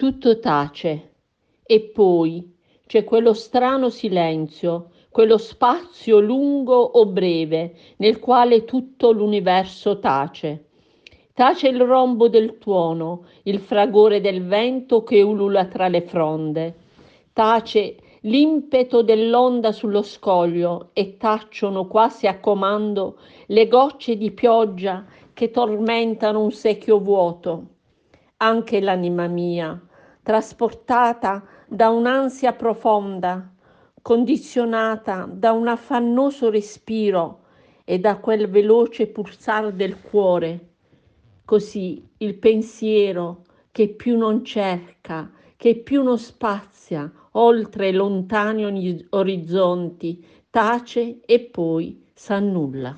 Tutto tace e poi c'è quello strano silenzio, quello spazio lungo o breve nel quale tutto l'universo tace. Tace il rombo del tuono, il fragore del vento che ulula tra le fronde. Tace l'impeto dell'onda sullo scoglio e tacciono quasi a comando le gocce di pioggia che tormentano un secchio vuoto. Anche l'anima mia, trasportata da un'ansia profonda, condizionata da un affannoso respiro e da quel veloce pulsar del cuore. Così il pensiero che più non cerca, che più non spazia oltre lontani orizzonti, tace e poi s'annulla.